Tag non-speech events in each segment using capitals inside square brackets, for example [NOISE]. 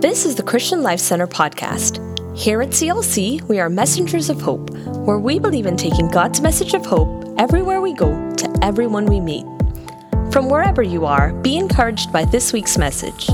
This is the Christian Life Center podcast. Here at CLC, we are messengers of hope, where we believe in taking God's message of hope everywhere we go to everyone we meet. From wherever you are, be encouraged by this week's message.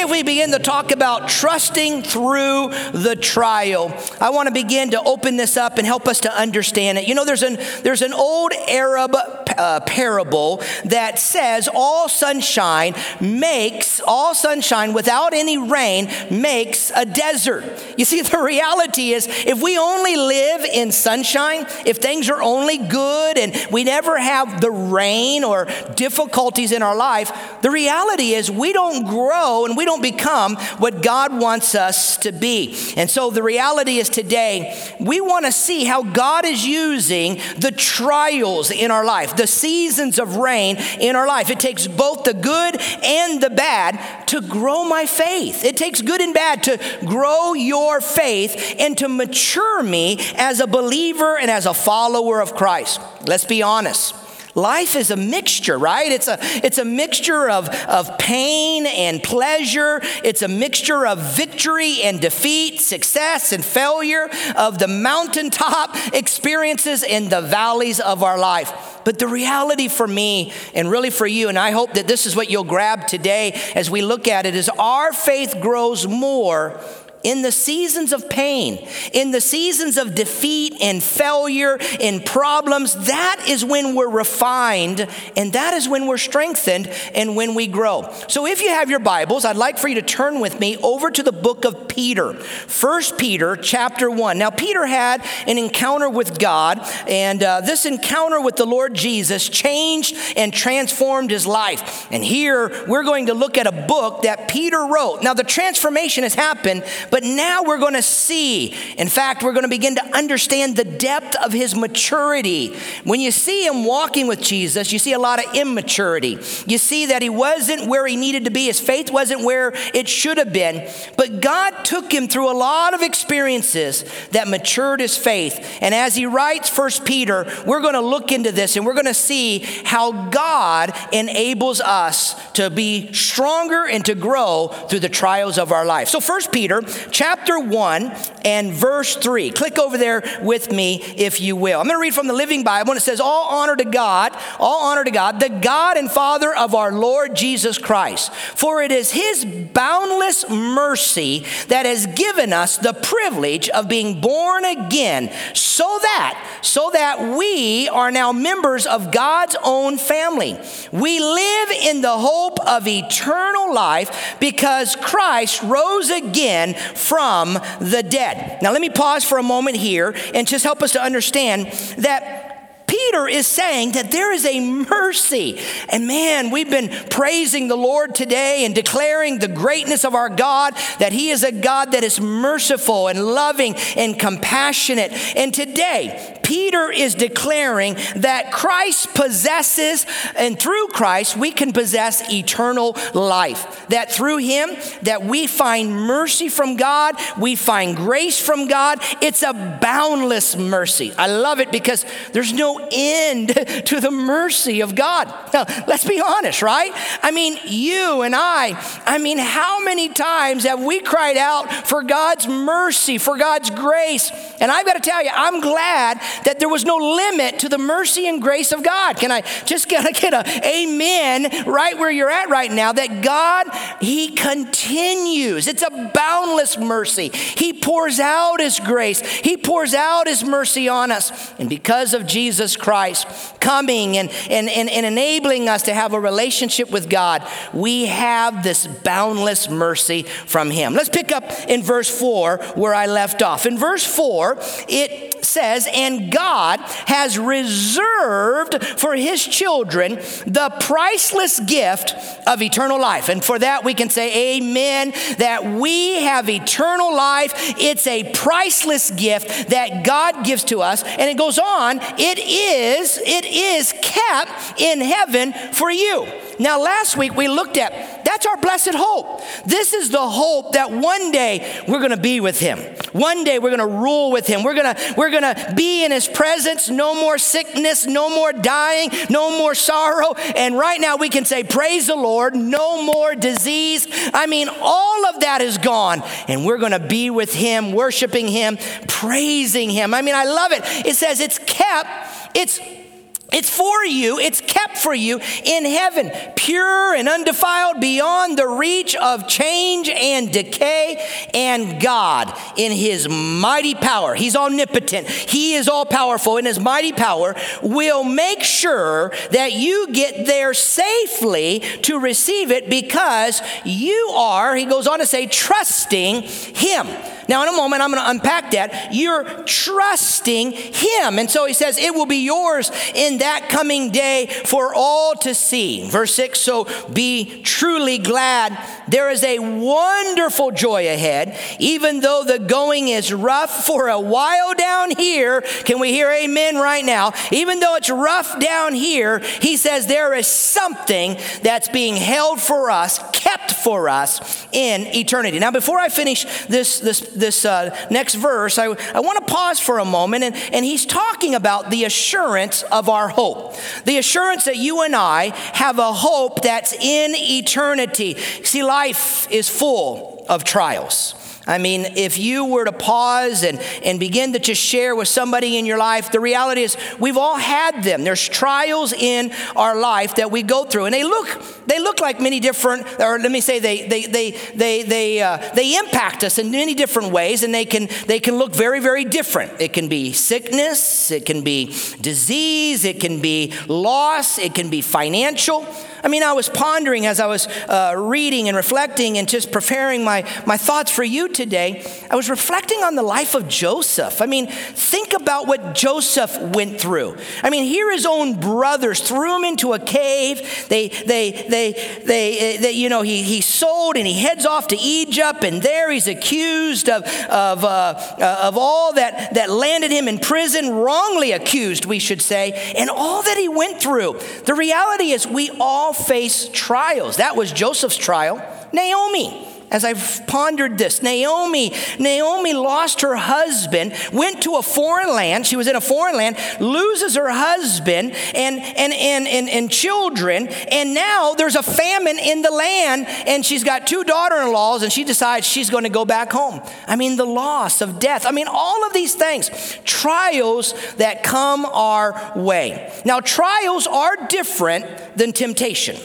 Today, if we begin to talk about trusting through the trial, I want to begin to open this up and help us to understand it. You know, there's an there's an old Arab uh, parable that says all sunshine makes all sunshine without any rain makes a desert. You see, [LAUGHS] the reality is if we only live in sunshine, if things are only good and we never have the rain or difficulties in our life, the reality is we don't grow and we don't become what God wants us to be. And so the reality is today, we want to see how God is using the trials in our life, the seasons of rain in our life. It takes both the good and the bad to grow my faith. It takes good and bad to grow your faith and to mature me as a believer and as a follower of Christ. Let's be honest. Life is a mixture, right? It's a, it's a mixture of, of pain and pleasure. It's a mixture of victory and defeat, success and failure, of the mountaintop experiences and the valleys of our life. But the reality for me and really for you, and I hope that this is what you'll grab today as we look at it, is our faith grows more in the seasons of pain, in the seasons of defeat and failure and problems, that is when we're refined and that is when we're strengthened and when we grow. So if you have your Bibles, I'd like for you to turn with me over to the book of Peter. First Peter chapter 1. Now Peter had an encounter with God and uh, this encounter with the Lord Jesus changed and transformed his life. And here we're going to look at a book that Peter wrote. Now the transformation has happened but now we're going to see, in fact, we're going to begin to understand the depth of his maturity. When you see him walking with Jesus, you see a lot of immaturity. You see that he wasn't where he needed to be, his faith wasn't where it should have been. But God took him through a lot of experiences that matured his faith. And as he writes First Peter, we're going to look into this and we're going to see how God enables us to be stronger and to grow through the trials of our life. So, First Peter chapter 1 and verse 3. Click over there with me, if you will. I'm going to read from the Living Bible, and it says, All honor to God, all honor to God, the God and Father of our Lord Jesus Christ. For it is his boundless mercy that has given us the privilege of being born again, so that, so that we are now members of God's own family. We live in the hope of eternal life because Christ rose again from the dead. Now, let me pause for a moment here and just help us to understand that Peter is saying that there is a mercy. And man, we've been praising the Lord today and declaring the greatness of our God, that He is a God that is merciful and loving and compassionate. And today, Peter is declaring that Christ possesses, and through Christ, we can possess eternal life. That through Him, that we find mercy from God, we find grace from God. It's a boundless mercy. I love it because there's no end to the mercy of God. Now, let's be honest, right? I mean, you and I, I mean, how many times have we cried out for God's mercy, for God's grace? And I've got to tell you, I'm glad that there was no limit to the mercy and grace of God. Can I just get a, get a amen right where you're at right now? That God, He continues. It's a boundless mercy. He pours out His grace, He pours out His mercy on us. And because of Jesus Christ coming and, and, and, and enabling us to have a relationship with God, we have this boundless mercy from Him. Let's pick up in verse 4 where I left off. In verse 4, it says, And God has reserved for His children the priceless gift of eternal life. And for that, we can say, Amen, that we have eternal life. It's a priceless gift that God gives to us. And it goes on, it is, it is kept in heaven for you. Now, last week we looked at That's our blessed hope. This is the hope that one day we're going to be with him. One day we're going to rule with him. We're going to we're going to be in his presence. No more sickness, no more dying, no more sorrow. And right now we can say praise the Lord, no more disease. I mean, all of that is gone and we're going to be with him, worshiping him, praising him. I mean, I love it. It says it's kept it's it's for you, it's kept for you in heaven, pure and undefiled, beyond the reach of change and decay. And God, in His mighty power, He's omnipotent, He is all powerful, in His mighty power, will make sure that you get there safely to receive it because you are, He goes on to say, trusting Him. Now, in a moment, I'm going to unpack that. You're trusting Him. And so He says, it will be yours in that coming day for all to see. Verse 6 So be truly glad. There is a wonderful joy ahead, even though the going is rough for a while down here. Can we hear amen right now? Even though it's rough down here, he says there is something that's being held for us, kept for us in eternity. Now, before I finish this, this, this uh, next verse, I, I want to pause for a moment, and, and he's talking about the assurance of our hope. The assurance that you and I have a hope that's in eternity. See, life is full of trials. I mean, if you were to pause and, and begin to just share with somebody in your life, the reality is we've all had them. There's trials in our life that we go through, and they look they look like many different, or let me say they they they they they uh, they impact us in many different ways, and they can they can look very very different. It can be sickness, it can be disease, it can be loss, it can be financial. I mean, I was pondering as I was uh, reading and reflecting and just preparing my, my thoughts for you today. I was reflecting on the life of Joseph. I mean, think about what Joseph went through. I mean, here his own brothers threw him into a cave. They, they, they, they, they you know, he, he sold and he heads off to Egypt, and there he's accused of, of, uh, uh, of all that, that landed him in prison, wrongly accused, we should say, and all that he went through. The reality is, we all face trials. That was Joseph's trial. Naomi, as I've pondered this, Naomi, Naomi lost her husband, went to a foreign land. She was in a foreign land, loses her husband and, and, and, and, and children, and now there's a famine in the land, and she's got two daughter in laws, and she decides she's going to go back home. I mean, the loss of death. I mean, all of these things, trials that come our way. Now, trials are different than temptation.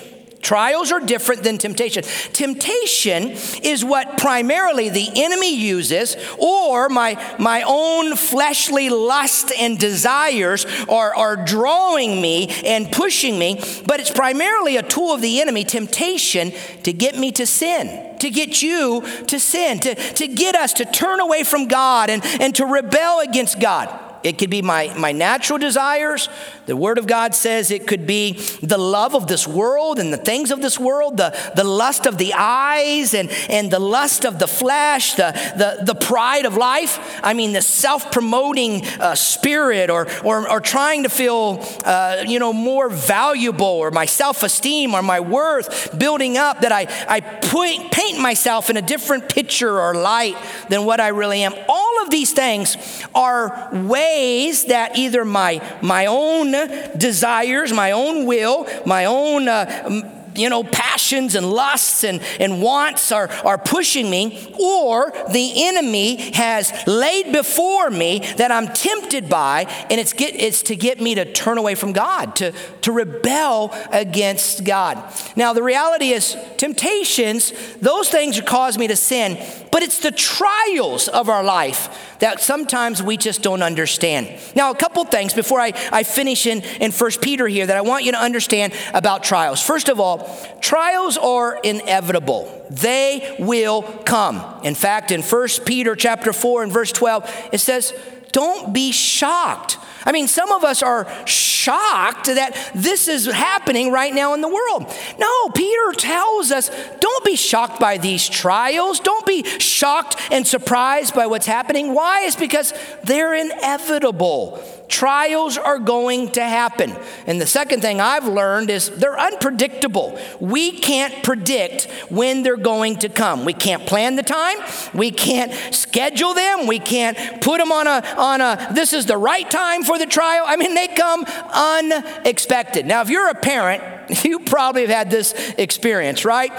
Trials are different than temptation. Temptation is what primarily the enemy uses, or my, my own fleshly lust and desires are, are drawing me and pushing me, but it's primarily a tool of the enemy, temptation, to get me to sin to get you to sin, to, to get us to turn away from God and, and to rebel against God. It could be my, my natural desires. The Word of God says it could be the love of this world and the things of this world, the, the lust of the eyes and, and the lust of the flesh, the, the, the pride of life. I mean, the self promoting uh, spirit or, or, or trying to feel, uh, you know, more valuable or my self esteem or my worth building up that I, I point, paint myself in a different picture or light than what I really am. All of these things are ways ways that either my, my own desires, my own will, my own uh, you know, passions and lusts and, and wants are, are pushing me, or the enemy has laid before me that I'm tempted by, and it's, get, it's to get me to turn away from God, to, to rebel against God. Now, the reality is, temptations, those things cause me to sin, but it's the trials of our life that sometimes we just don't understand. Now, a couple things before I, I finish in, in 1 Peter here that I want you to understand about trials. First of all, trials are inevitable. They will come. In fact, in 1 Peter chapter 4 and verse 12, it says, Don't be shocked I mean, some of us are shocked that this is happening right now in the world. No, Peter tells us don't be shocked by these trials. Don't be shocked and surprised by what's happening. Why? It's because they're inevitable. Trials are going to happen. And the second thing I've learned is they're unpredictable. We can't predict when they're going to come. We can't plan the time. We can't schedule them. We can't put them on a on a this is the right time for the trial. I mean, they come unexpected. Now, if you're a parent, [LAUGHS] you probably have had this experience, right?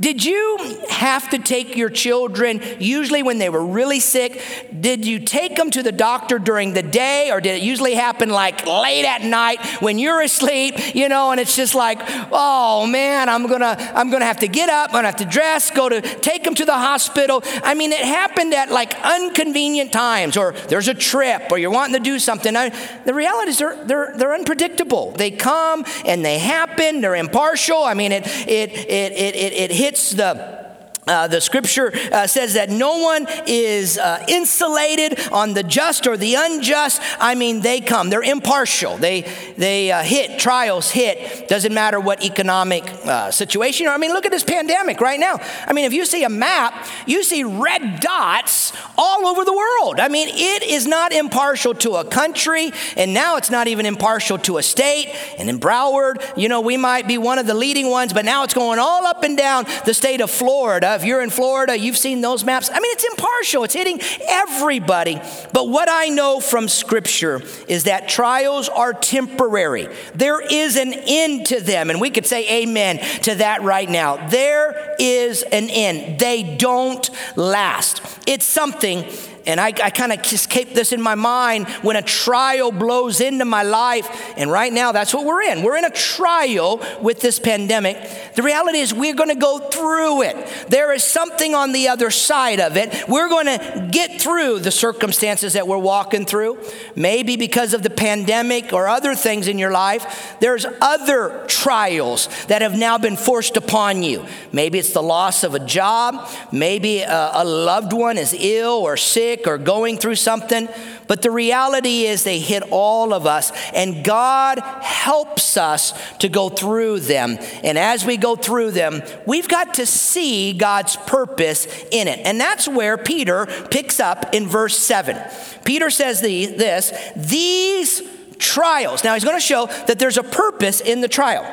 Did you have to take your children, usually when they were really sick? Did you take them to the doctor during the day, or did it usually happen like late at night when you're asleep, you know, and it's just like, oh man, I'm gonna, I'm gonna have to get up, I'm gonna have to dress, go to take them to the hospital. I mean, it happened at like inconvenient times, or there's a trip, or you're wanting to do something. I, the reality is they're, they're, they're unpredictable. They come and they happen, they're impartial. I mean, it, it, it, it, it, it hits the uh, the scripture uh, says that no one is uh, insulated on the just or the unjust. I mean, they come. They're impartial. They they uh, hit trials. Hit doesn't matter what economic uh, situation. I mean, look at this pandemic right now. I mean, if you see a map, you see red dots all over the world. I mean, it is not impartial to a country, and now it's not even impartial to a state. And in Broward, you know, we might be one of the leading ones, but now it's going all up and down the state of Florida if you're in Florida, you've seen those maps. I mean, it's impartial, it's hitting everybody. But what I know from Scripture is that trials are temporary. There is an end to them. And we could say amen to that right now. There is an end, they don't last. It's something and I, I kind of just keep this in my mind when a trial blows into my life. And right now, that's what we're in. We're in a trial with this pandemic. The reality is, we're going to go through it. There is something on the other side of it. We're going to get through the circumstances that we're walking through. Maybe because of the pandemic or other things in your life, there's other trials that have now been forced upon you. Maybe it's the loss of a job. Maybe a, a loved one is ill or sick sick or going through something, but the reality is they hit all of us, and God helps us to go through them. And as we go through them, we've got to see God's purpose in it. And that's where Peter picks up in verse 7. Peter says the, this these trials. Now, he's going to show that there's a purpose in the trial.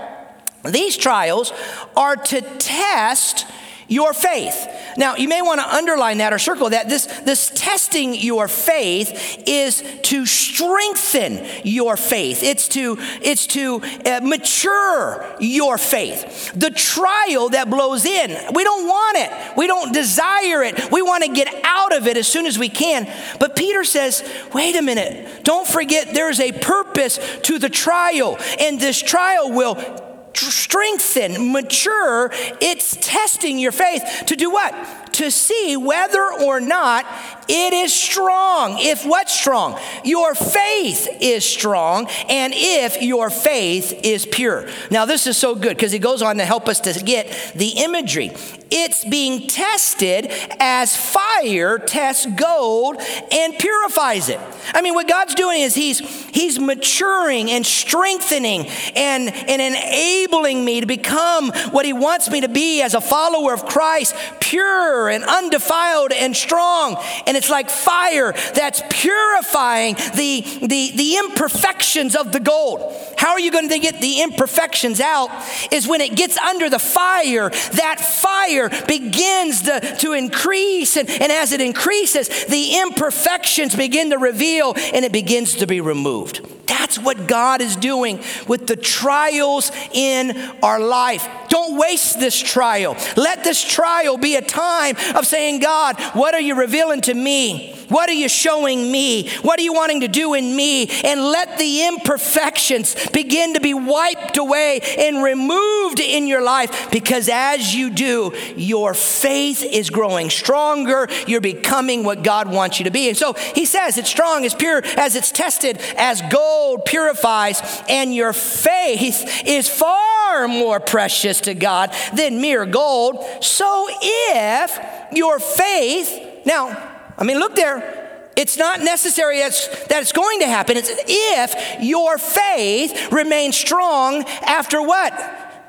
These trials are to test your faith. Now, you may want to underline that or circle that. This, this testing your faith is to strengthen your faith. It's to, it's to uh, mature your faith. The trial that blows in, we don't want it. We don't desire it. We want to get out of it as soon as we can. But Peter says, wait a minute. Don't forget there's a purpose to the trial. And this trial will strengthen, mature, it's testing your faith to do what? To see whether or not it is strong. If what's strong? Your faith is strong, and if your faith is pure. Now, this is so good because he goes on to help us to get the imagery. It's being tested as fire tests gold and purifies it. I mean, what God's doing is He's He's maturing and strengthening and, and enabling me to become what He wants me to be as a follower of Christ, pure and undefiled and strong. And it's like fire that's purifying the, the, the imperfections of the gold. How are you going to get the imperfections out? Is when it gets under the fire, that fire fire begins to, to increase. And, and as it increases, the imperfections begin to reveal and it begins to be removed. That's what God is doing with the trials in our life. Don't waste this trial. Let this trial be a time of saying, God, what are you revealing to me? What are you showing me? What are you wanting to do in me? And let the imperfections begin to be wiped away and removed in your life because as you do, your faith is growing stronger. You're becoming what God wants you to be. And so he says, it's strong, it's pure, as it's tested, as gold purifies, and your faith is far more precious to God than mere gold. So if your faith, now, I mean, look there. It's not necessary that it's going to happen. It's if your faith remains strong after what?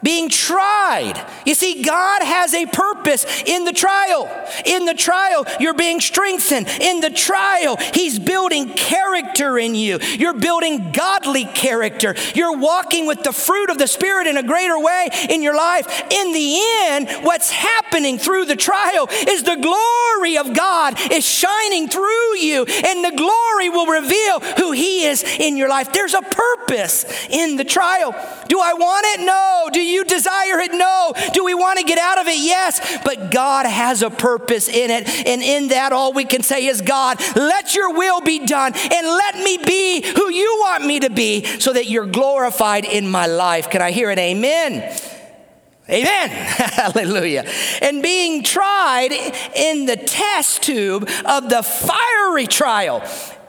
Being tried. You see, God has a purpose in the trial. In the trial, you're being strengthened. In the trial, He's building character in you. You're building godly character. You're walking with the fruit of the Spirit in a greater way in your life. In the end, what's happening through the trial is the glory of God is shining through you, and the glory will reveal who He is in your life. There's a purpose in the trial. Do I want it? No. Do you? You desire it? No. Do we want to get out of it? Yes. But God has a purpose in it. And in that, all we can say is, God, let your will be done and let me be who you want me to be so that you're glorified in my life. Can I hear an amen? Amen. [LAUGHS] Hallelujah. And being tried in the test tube of the fiery trial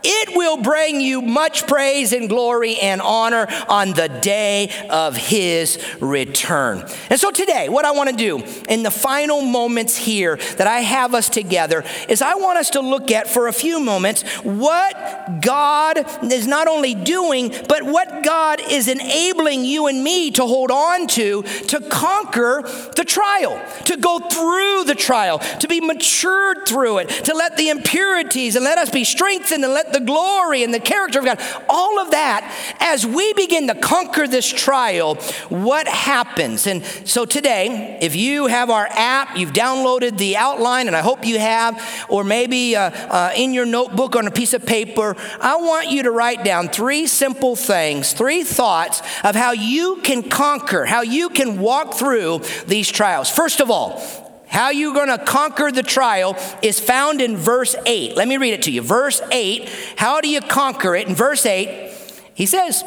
it will bring you much praise and glory and honor on the day of his return. And so today, what I want to do in the final moments here that I have us together is I want us to look at for a few moments what God is not only doing, but what God is enabling you and me to hold on to to conquer the trial, to go through the trial, to be matured through it, to let the impurities and let us be strengthened and let the glory and the character of God, all of that, as we begin to conquer this trial, what happens? And so today, if you have our app, you've downloaded the outline, and I hope you have, or maybe uh, uh, in your notebook on a piece of paper, I want you to write down three simple things, three thoughts of how you can conquer, how you can walk through these trials. First of all, how you're going to conquer the trial is found in verse 8. Let me read it to you. Verse 8, how do you conquer it? In verse 8, he says,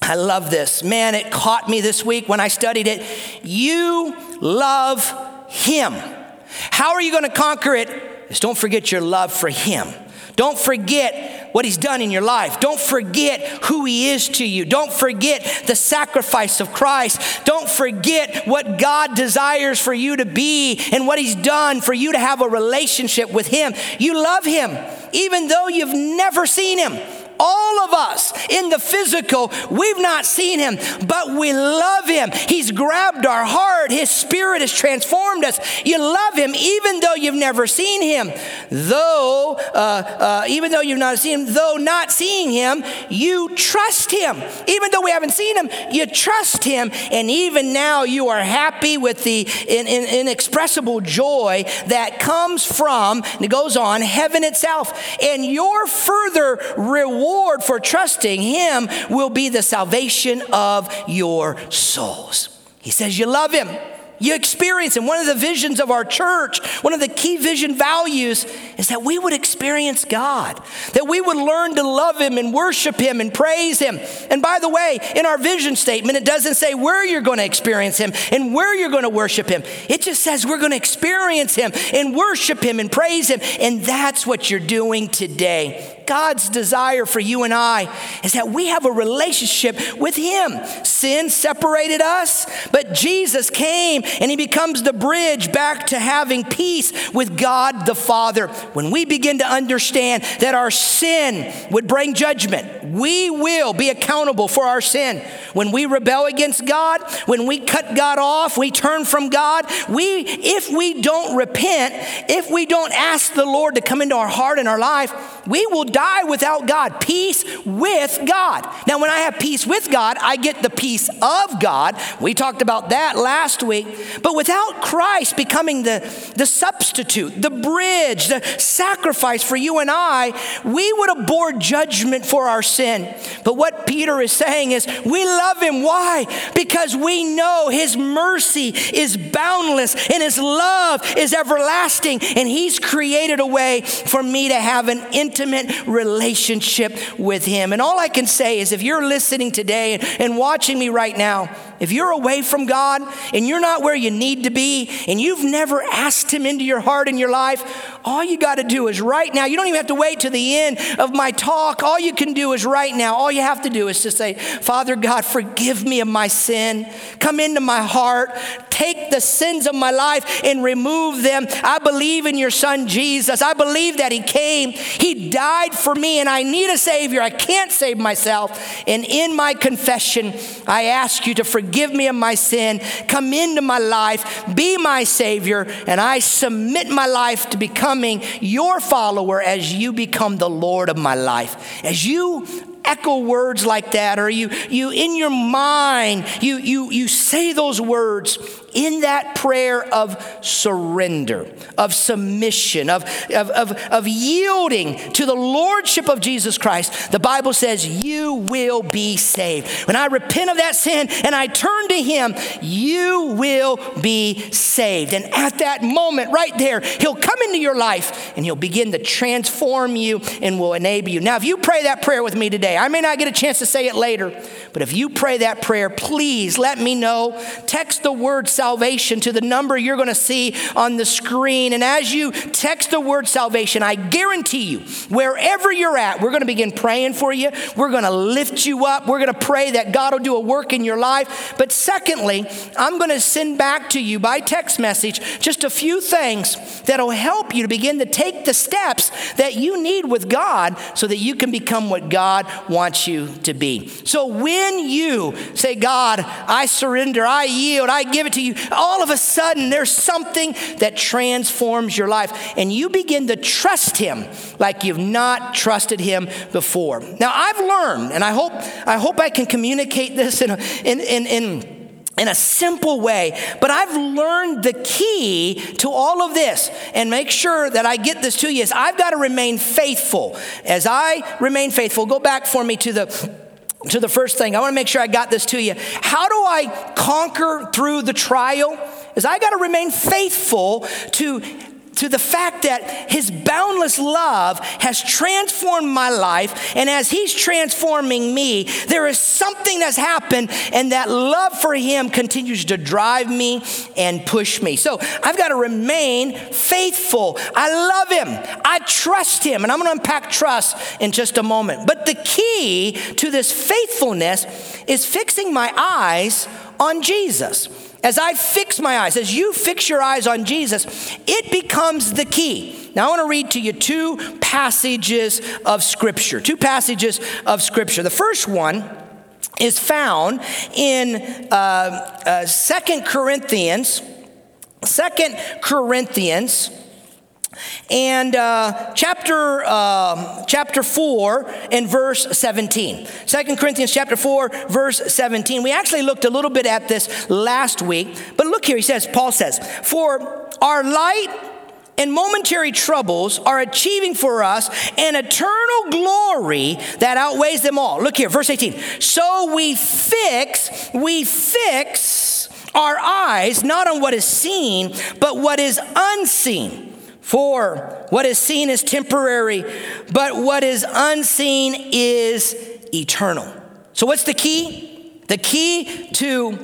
I love this. Man, it caught me this week when I studied it. You love him. How are you going to conquer it? Is don't forget your love for him. Don't forget what He's done in your life. Don't forget who He is to you. Don't forget the sacrifice of Christ. Don't forget what God desires for you to be and what He's done for you to have a relationship with Him. You love Him, even though you've never seen Him. All of us in the physical, we've not seen him, but we love him. He's grabbed our heart. His spirit has transformed us. You love him even though you've never seen him. Though, uh, uh, even though you've not seen him, though not seeing him, you trust him. Even though we haven't seen him, you trust him. And even now you are happy with the in, in, inexpressible joy that comes from, and it goes on, heaven itself. And your further reward reward for trusting Him will be the salvation of your souls. He says, You love Him. You experience Him. One of the visions of our church, one of the key vision values is that we would experience God, that we would learn to love Him and worship Him and praise Him. And by the way, in our vision statement, it doesn't say where you're going to experience Him and where you're going to worship Him. It just says we're going to experience Him and worship Him and praise Him. And that's what you're doing today. God's desire for you and I is that we have a relationship with Him. Sin separated us, but Jesus came and He becomes the bridge back to having peace with God the Father. When we begin to understand that our sin would bring judgment, we will be accountable for our sin. When we rebel against God, when we cut God off, we turn from God, we if we don't repent, if we don't ask the Lord to come into our heart and our life, we will die without God. Peace with God. Now, when I have peace with God, I get the peace of God. We talked about that last week. But without Christ becoming the, the substitute, the bridge, the sacrifice for you and I, we would bore judgment for our sin. But what Peter is saying is, we love him. Why? Because we know his mercy is boundless and his love is everlasting. And he's created a way for me to have an intimate relationship with Him. And all I can say is if you're listening today and, watching me right now, if you're away from God and you're not where you need to be and you've never asked Him into your heart and your life, all you got to do is right now. You don't even have to wait to the end of my talk. All you can do is right now. All you have to do is to say, Father God, forgive me of my sin. Come into my heart. Take the sins of my life and remove them. I believe in your Son Jesus. I believe that He came. He died for me, and I need a Savior. I can't save myself. And in my confession, I ask you to forgive me of my sin. Come into my life. Be my Savior. And I submit my life to becoming your follower as you become the Lord of my life. As you echo words like that or you you in your mind you you you say those words in that prayer of surrender, of submission, of, of, of, of, yielding to the lordship of Jesus Christ, the Bible says, You will be saved. When I repent of that sin and I turn to Him, you will be saved. And at that moment, right there, He'll come into your life and He'll begin to transform you and will enable you. Now, if you pray that prayer with me today, I may not get a chance to say it later, but if you pray that prayer, please let me know. Text the word salvation to the number you're going to see on the screen. And as you text the word salvation, I guarantee you, wherever you're at, we're going to begin praying for you. We're going to lift you up. We're going to pray that God will do a work in your life. But secondly, I'm going to send back to you by text message just a few things that'll help you to begin to take the steps that you need with God so that you can become what God wants you to be. So when you say, God, I surrender, I yield, I give it to you, all of a sudden there's something that transforms your life and you begin to trust him like you've not trusted him before. Now I've learned, and I hope I hope I can communicate this in in, in, in in a simple way, but I've learned the key to all of this and make sure that I get this to you is I've got to remain faithful. As I remain faithful, go back for me to the to the first thing. I want to make sure I got this to you. How do I conquer through the trial? Is I got to remain faithful to to the fact that his boundless love has transformed my life. And as he's transforming me, there is something that's happened, and that love for him continues to drive me and push me. So I've got to remain faithful. I love him, I trust him. And I'm going to unpack trust in just a moment. But the key to this faithfulness is fixing my eyes on Jesus as I fix my eyes, as you fix your eyes on Jesus, it becomes the key. Now, I want to read to you two passages of Scripture. Two passages of Scripture. The first one is found in uh, uh, 2 Corinthians, Second Corinthians and uh, chapter, uh, chapter 4 and verse 17. 2 Corinthians chapter 4, verse 17. We actually looked a little bit at this last week, but look here, he says, Paul says, For our light and momentary troubles are achieving for us an eternal glory that outweighs them all. Look here, verse 18. So we fix, we fix our eyes not on what is seen, but what is unseen. For what is seen is temporary, but what is unseen is eternal. So, what's the key? The key to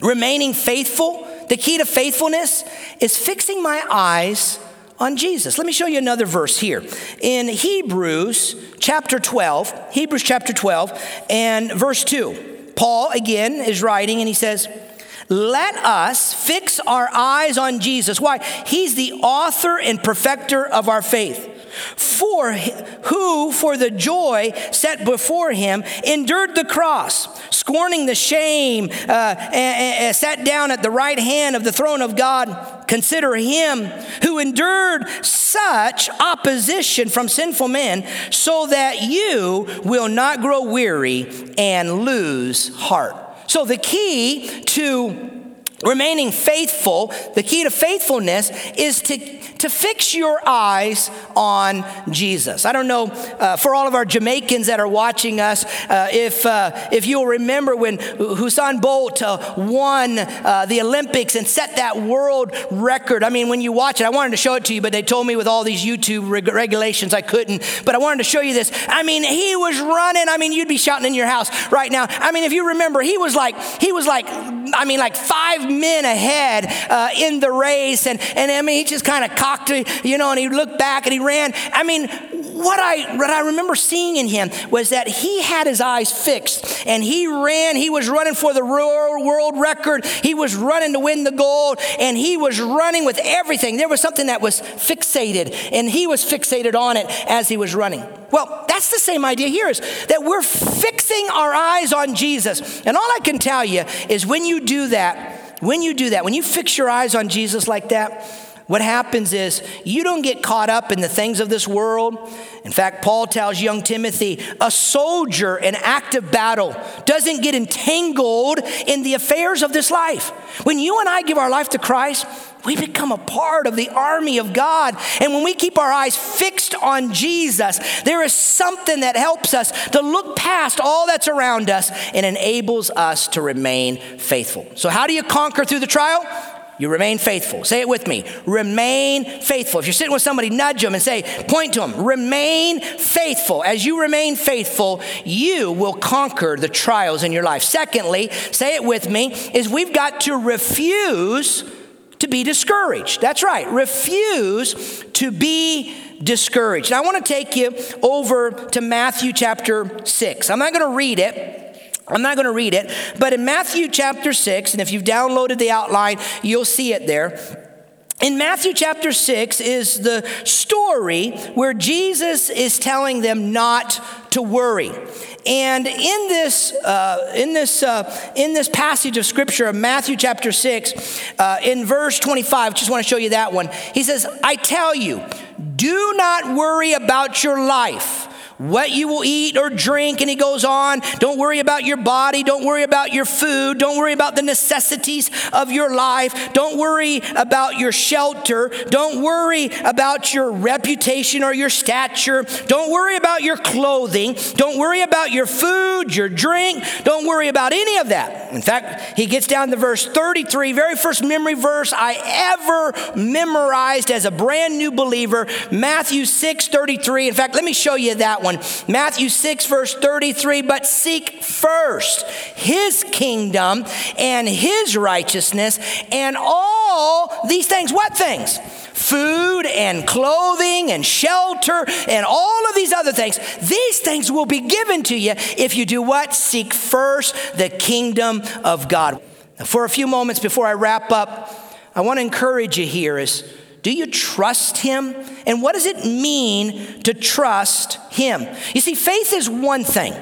remaining faithful, the key to faithfulness is fixing my eyes on Jesus. Let me show you another verse here. In Hebrews chapter 12, Hebrews chapter 12, and verse 2, Paul again is writing and he says, let us fix our eyes on Jesus. Why? He's the author and perfecter of our faith. For who, for the joy set before him, endured the cross, scorning the shame, uh, and, and sat down at the right hand of the throne of God. Consider him who endured such opposition from sinful men, so that you will not grow weary and lose heart. So, the key to remaining faithful, the key to faithfulness is to, to fix your eyes on Jesus. I don't know uh, for all of our Jamaicans that are watching us, uh, if, uh, if you'll remember when Usain Bolt uh, won uh, the Olympics and set that world record. I mean, when you watch it, I wanted to show it to you, but they told me with all these YouTube reg- regulations I couldn't. But I wanted to show you this. I mean, he was running. I mean, you'd be shouting in your house right now. I mean, if you remember, he was like, he was like, I mean, like five men ahead uh, in the race. And, and I mean, he just kind of cocked, you know, and he looked back and he ran. I mean, what I, what I remember seeing in him was that he had his eyes fixed and he ran. He was running for the world record. He was running to win the gold and he was running with everything. There was something that was fixated and he was fixated on it as he was running. Well, that's the same idea here is that we're fixing our eyes on Jesus. And all I can tell you is when you do that, when you do that, when you fix your eyes on Jesus like that, what happens is you don't get caught up in the things of this world. In fact, Paul tells young Timothy, a soldier in active battle doesn't get entangled in the affairs of this life. When you and I give our life to Christ, we become a part of the army of God. And when we keep our eyes fixed on Jesus, there is something that helps us to look past all that's around us and enables us to remain faithful. So, how do you conquer through the trial? You remain faithful. Say it with me. Remain faithful. If you're sitting with somebody, nudge them and say, point to them, remain faithful. As you remain faithful, you will conquer the trials in your life. Secondly, say it with me, is we've got to refuse to be discouraged. That's right. Refuse to be discouraged. Now, I want to take you over to Matthew chapter 6. I'm not going to read it. I'm not going to read it, but in Matthew chapter 6, and if you've downloaded the outline, you'll see it there. In Matthew chapter 6 is the story where Jesus is telling them not to worry. And in this, uh, in, this, uh, in this passage of scripture of Matthew chapter 6, uh, in verse 25, just want to show you that one, he says, I tell you, do not worry about your life what you will eat or drink. And he goes on, don't worry about your body. Don't worry about your food. Don't worry about the necessities of your life. Don't worry about your shelter. Don't worry about your reputation or your stature. Don't worry about your clothing. Don't worry about your food, your drink. Don't worry about any of that. In fact, he gets down to verse 33, very first memory verse I ever memorized as a brand new believer, Matthew 6 33. In fact, let me show you that one one. Matthew 6, verse 33 But seek first his kingdom and his righteousness, and all these things, what things? Food and clothing and shelter and all of these other things. These things will be given to you if you do what? Seek first the kingdom of God. For a few moments before I wrap up, I want to encourage you here is do you trust him? And what does it mean to trust him? You see, faith is one thing.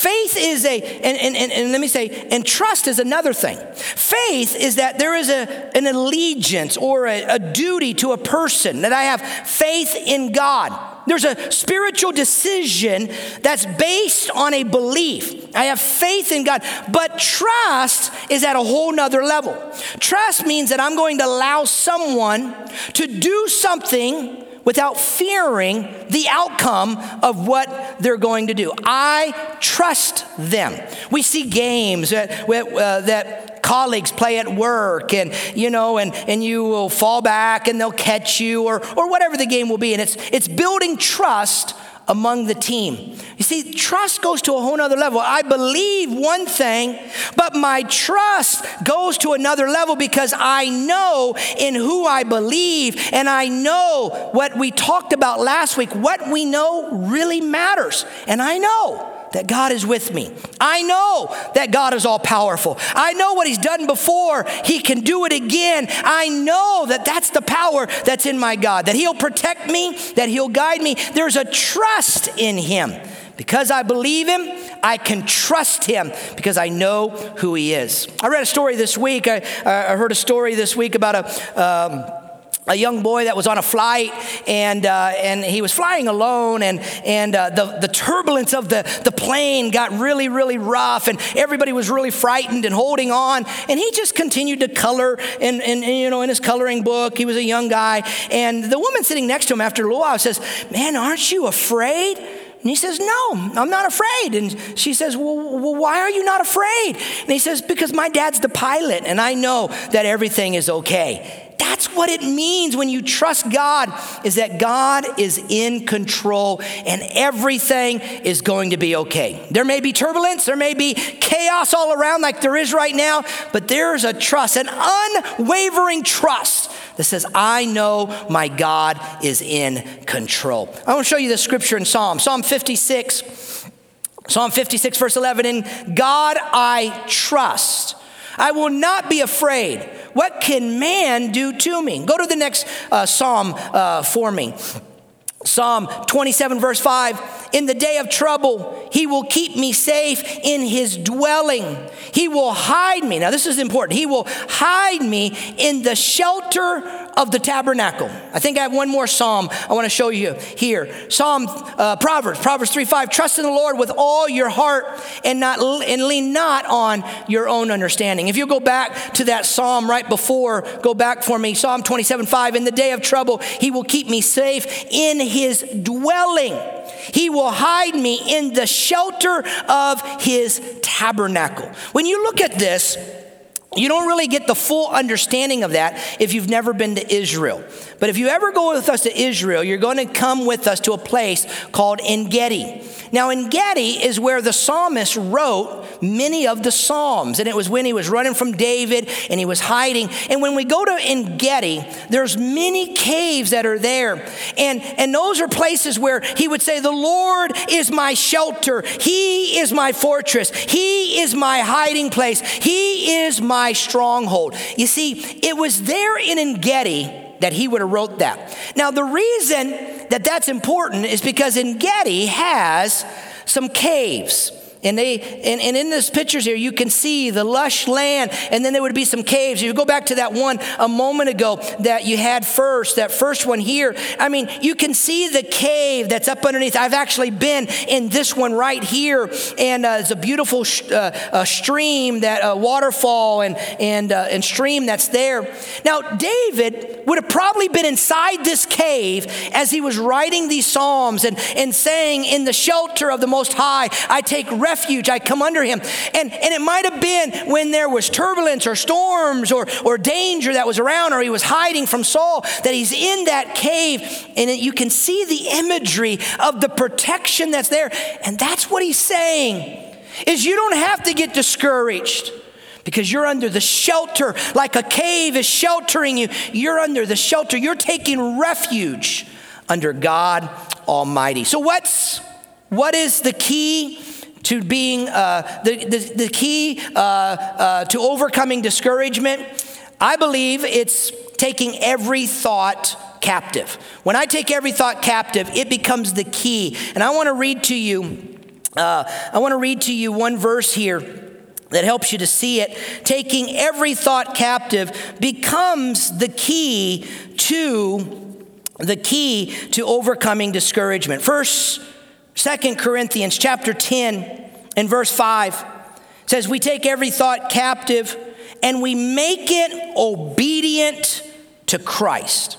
Faith is a, and, and, and, and, let me say, and trust is another thing. Faith is that there is a, an allegiance or a, a duty to a person, that I have faith in God. There's a spiritual decision that's based on a belief. I have faith in God. But trust is at a whole nother level. Trust means that I'm going to allow someone to do something without fearing the outcome of what they're going to do. I trust them. We see games that, uh, that colleagues play at work and you know and, and you will fall back and they'll catch you or, or whatever the game will be and it's, it's building trust among the team. You see, trust goes to a whole nother level. I believe one thing, but my trust goes to another level because I know in who I believe and I know what we talked about last week. What we know really matters. And I know that God is with me. I know that God is all powerful. I know what He's done before, He can do it again. I know that that's the power that's in my God, that He'll protect me, that He'll guide me. There's a trust in Him. Because I believe Him, I can trust Him because I know who He is. I read a story this week. I, I heard a story this week about a. Um, a young boy that was on a flight and, uh, and he was flying alone and, and uh, the, the turbulence of the, the plane got really really rough and everybody was really frightened and holding on and he just continued to color in, in, in, you know, in his coloring book he was a young guy and the woman sitting next to him after a little while says man aren't you afraid and he says, No, I'm not afraid. And she says, well, why are you not afraid? And he says, Because my dad's the pilot and I know that everything is okay. That's what it means when you trust God is that God is in control and everything is going to be okay. There may be turbulence, there may be chaos all around like there is right now, but there's a trust, an unwavering trust that says, I know my God is in control. I want to show you the scripture in Psalm, Psalm 56. Psalm 56, verse 11, in God I trust. I will not be afraid. What can man do to me? Go to the next uh, psalm uh, for me. Psalm 27, verse 5 In the day of trouble, he will keep me safe in his dwelling. He will hide me. Now, this is important. He will hide me in the shelter of the tabernacle. I think I have one more psalm I want to show you here. Psalm, uh, Proverbs, Proverbs 3 5. Trust in the Lord with all your heart and, not, and lean not on your own understanding. If you go back to that psalm right before, go back for me. Psalm 27 5. In the day of trouble, he will keep me safe in his dwelling. He will hide me in the shelter of his tabernacle. When you look at this, you don't really get the full understanding of that if you've never been to Israel. But if you ever go with us to Israel, you're going to come with us to a place called En Gedi. Now, En Gedi is where the psalmist wrote many of the Psalms. And it was when he was running from David and he was hiding. And when we go to En Gedi, there's many caves that are there. And, and those are places where he would say, The Lord is my shelter. He is my fortress. He is my hiding place. He is my stronghold. You see, it was there in En Gedi that he would have wrote that. Now, the reason that that's important is because En Gedi has some caves. And they and, and in this pictures here, you can see the lush land, and then there would be some caves. If You go back to that one a moment ago that you had first, that first one here. I mean, you can see the cave that's up underneath. I've actually been in this one right here, and uh, it's a beautiful sh- uh, stream, that uh, waterfall and and uh, and stream that's there. Now, David would have probably been inside this cave as he was writing these psalms and and saying, "In the shelter of the Most High, I take refuge." Refuge. I come under him. And, and it might have been when there was turbulence or storms or, or danger that was around or he was hiding from Saul that he's in that cave and you can see the imagery of the protection that's there. And that's what he's saying is you don't have to get discouraged because you're under the shelter like a cave is sheltering you. You're under the shelter. You're taking refuge under God Almighty. So what's what is the key to being uh, the, the, the, key uh, uh, to overcoming discouragement, I believe it's taking every thought captive. When I take every thought captive, it becomes the key. And I want to read to you, uh, I want to read to you one verse here that helps you to see it. Taking every thought captive becomes the key to the key to overcoming discouragement. First Second Corinthians chapter 10 and verse 5 says, We take every thought captive and we make it obedient to Christ.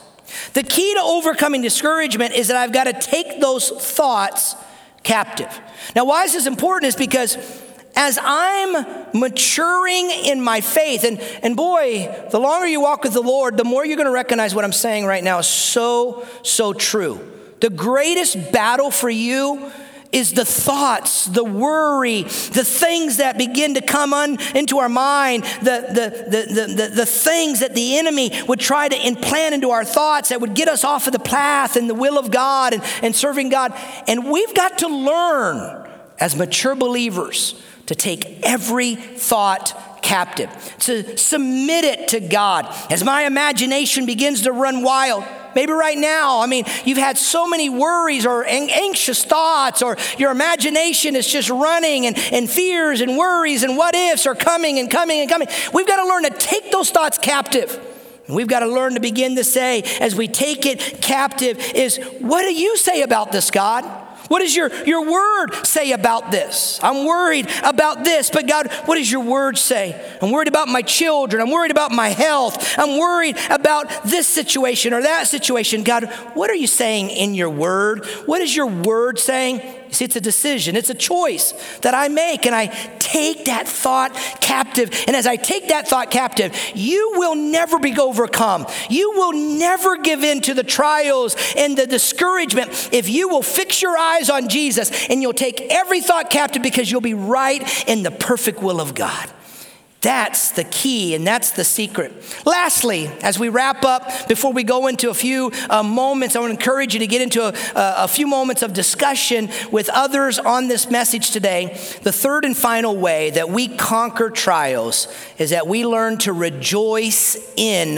The key to overcoming discouragement is that I've got to take those thoughts captive. Now, why is this important? Is because as I'm maturing in my faith, and, and boy, the longer you walk with the Lord, the more you're going to recognize what I'm saying right now is so, so true. The greatest battle for you is the thoughts, the worry, the things that begin to come on into our mind, the, the, the, the, things that the enemy would try to implant into our thoughts that would get us off of the path and the will of God and, and serving God. And we've got to learn as mature believers to take every thought captive, to submit it to God. As my imagination begins to run wild, Maybe right now, I mean, you've had so many worries or anxious thoughts, or your imagination is just running, and, and fears and worries and what ifs are coming and coming and coming. We've got to learn to take those thoughts captive And we've got to learn to begin to say, as we take it captive, is what do you say about this, God? What does your, your word say about this? I'm worried about this, but God, what does your word say? I'm worried about my children. I'm worried about my health. I'm worried about this situation or that situation. God, what are you saying in your word? What is your word saying? See, it's a decision, it's a choice that I make, and I take that thought captive. And as I take that thought captive, you will never be overcome. You will never give in to the trials and the discouragement if you will fix your eyes on Jesus and you'll take every thought captive because you'll be right in the perfect will of God. That's the key and that's the secret. Lastly, as we wrap up, before we go into a few uh, moments, I want to encourage you to get into a, a few moments of discussion with others on this message today. The third and final way that we conquer trials is that we learn to rejoice in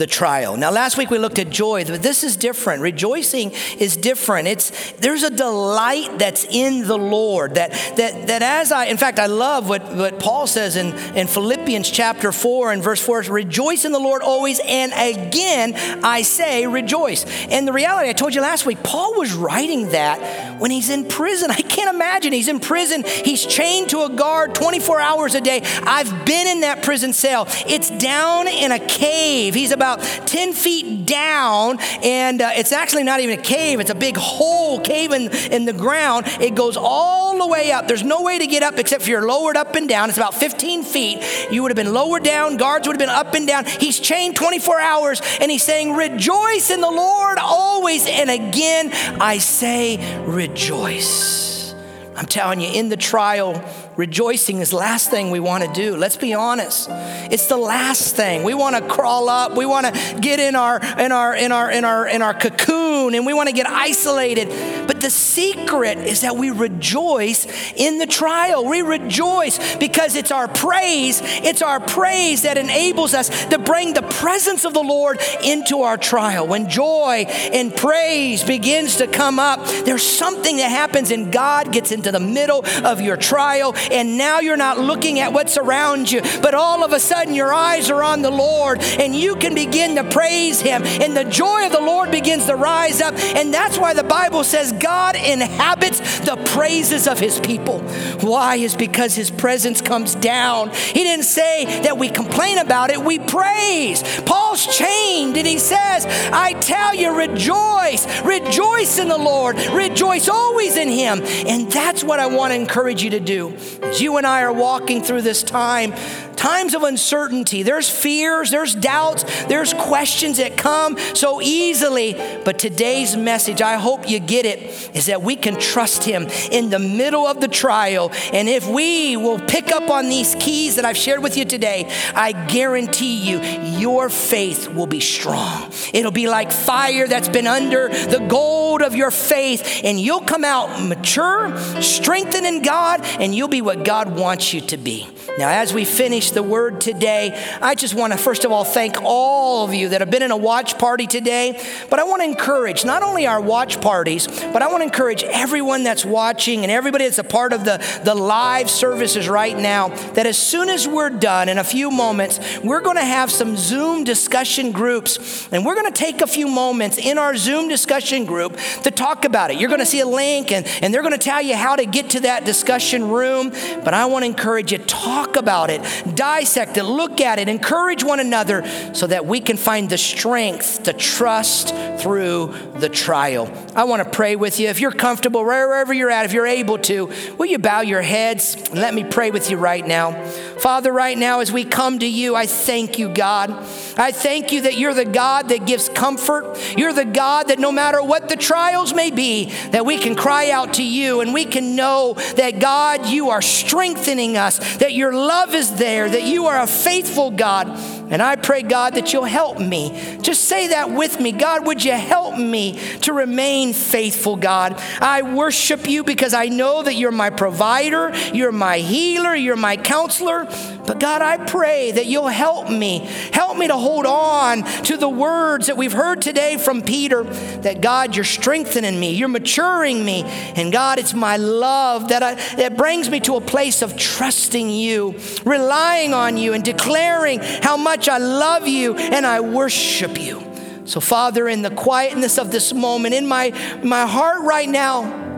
the trial. Now, last week we looked at joy, but this is different. Rejoicing is different. It's there's a delight that's in the Lord. That that that as I, in fact, I love what, what Paul says in, in Philippians chapter 4 and verse 4 rejoice in the Lord always, and again I say rejoice. And the reality, I told you last week, Paul was writing that when he's in prison. [LAUGHS] I can't imagine. He's in prison, he's chained to a guard 24 hours a day. I've been in that prison cell. It's down in a cave. He's about 10 feet down, and uh, it's actually not even a cave, it's a big hole, cave in, in the ground. It goes all the way up. There's no way to get up except for you're lowered up and down. It's about 15 feet. You would have been lowered down, guards would have been up and down. He's chained 24 hours, and he's saying, Rejoice in the Lord always. And again, I say, Rejoice. I'm telling you, in the trial, rejoicing is last thing we want to do. Let's be honest. It's the last thing. We want to crawl up. We want to get in our in our in our in our in our cocoon and we want to get isolated. But the secret is that we rejoice in the trial. We rejoice because it's our praise. It's our praise that enables us to bring the presence of the Lord into our trial. When joy and praise begins to come up, there's something that happens and God gets into the middle of your trial and now you're not looking at what's around you, but all of a sudden your eyes are on the Lord, and you can begin to praise Him, and the joy of the Lord begins to rise up. And that's why the Bible says God inhabits the praises of His people. Why? Is because His presence comes down. He didn't say that we complain about it, we praise. Paul's chained, and he says, I tell you, rejoice, rejoice in the Lord, rejoice always in Him. And that's what I want to encourage you to do. As you and I are walking through this time, times of uncertainty, there's fears, there's doubts, there's questions that come so easily. But today's message, I hope you get it, is that we can trust Him in the middle of the trial. And if we will pick up on these keys that I've shared with you today, I guarantee you, your faith will be strong. It'll be like fire that's been under the gold of your faith, and you'll come out mature, strengthened in God, and you'll be what God wants you to be. Now, as we finish the word today, I just want to first of all thank all of you that have been in a watch party today. But I want to encourage not only our watch parties, but I want to encourage everyone that's watching and everybody that's a part of the, the live services right now that as soon as we're done in a few moments, we're going to have some Zoom discussion groups. And we're going to take a few moments in our Zoom discussion group to talk about it. You're going to see a link and, and they're going to tell you how to get to that discussion room. But I want to encourage you, talk talk about it, dissect it, look at it, encourage one another so that we can find the strength to trust through the trial. I want to pray with you. If you're comfortable, wherever you're at, if you're able to, will you bow your heads and let me pray with you right now? Father, right now, as we come to you, I thank you, God. I thank you that you're the God that gives comfort. You're the God that no matter what the trials may be, that we can cry out to you and we can know that, God, you are strengthening us, that your love is there, that you are a faithful God. And I pray, God, that you'll help me. Just say that with me. God, would you help me to remain faithful, God? I worship you because I know that you're my provider, you're my healer, you're my counselor. But God, I pray that you'll help me. Help me to hold on to the words that we've heard today from Peter that God, you're strengthening me, you're maturing me. And God, it's my love that, I, that brings me to a place of trusting you, relying on you, and declaring how much I love you and I worship you. So, Father, in the quietness of this moment, in my, my heart right now,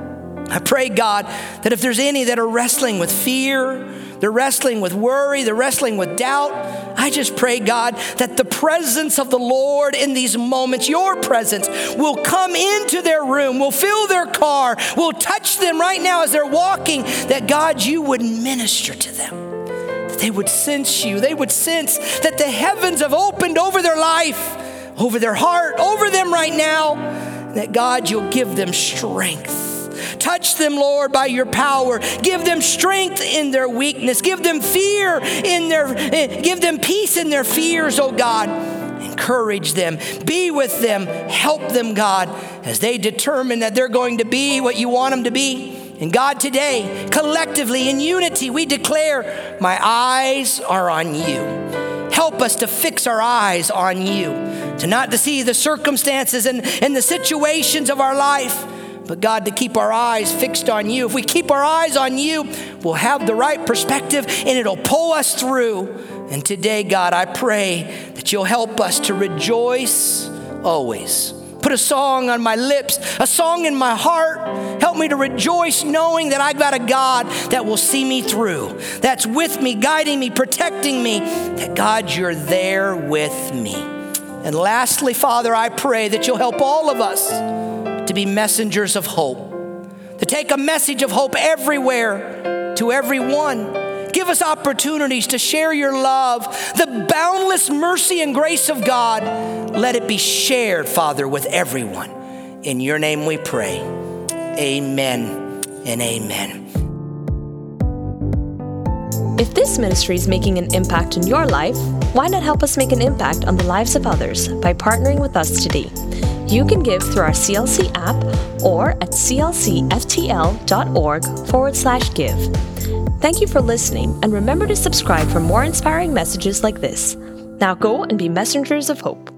I pray, God, that if there's any that are wrestling with fear, they're wrestling with worry, they're wrestling with doubt, I just pray, God, that the presence of the Lord in these moments, your presence, will come into their room, will fill their car, will touch them right now as they're walking, that God, you would minister to them. They would sense you, they would sense that the heavens have opened over their life, over their heart, over them right now, that God, you'll give them strength Touch them, Lord, by your power. Give them strength in their weakness. Give them fear in their, eh, give them peace in their fears, oh God. Encourage them, be with them, help them, God, as they determine that they're going to be what you want them to be. And God, today, collectively in unity, we declare, My eyes are on you. Help us to fix our eyes on you, to not to see the circumstances and, and the situations of our life but God, to keep our eyes fixed on you. If we keep our eyes on you, we'll have the right perspective and it'll pull us through. And today, God, I pray that you'll help us to rejoice always. Put a song on my lips, a song in my heart. Help me to rejoice knowing that I've got a God that will see me through, that's with me, guiding me, protecting me, that God, you're there with me. And lastly, Father, I pray that you'll help all of us to be messengers of hope, to take a message of hope everywhere to everyone. Give us opportunities to share your love, the boundless mercy and grace of God. Let it be shared, Father, with everyone. In your name we pray. Amen and amen. If this ministry is making an impact in your life, why not help us make an impact on the lives of others by partnering with us today? You can give through our CLC app or at clcftl.org forward slash give. Thank you for listening, and remember to subscribe for more inspiring messages like this. Now go and be messengers of hope.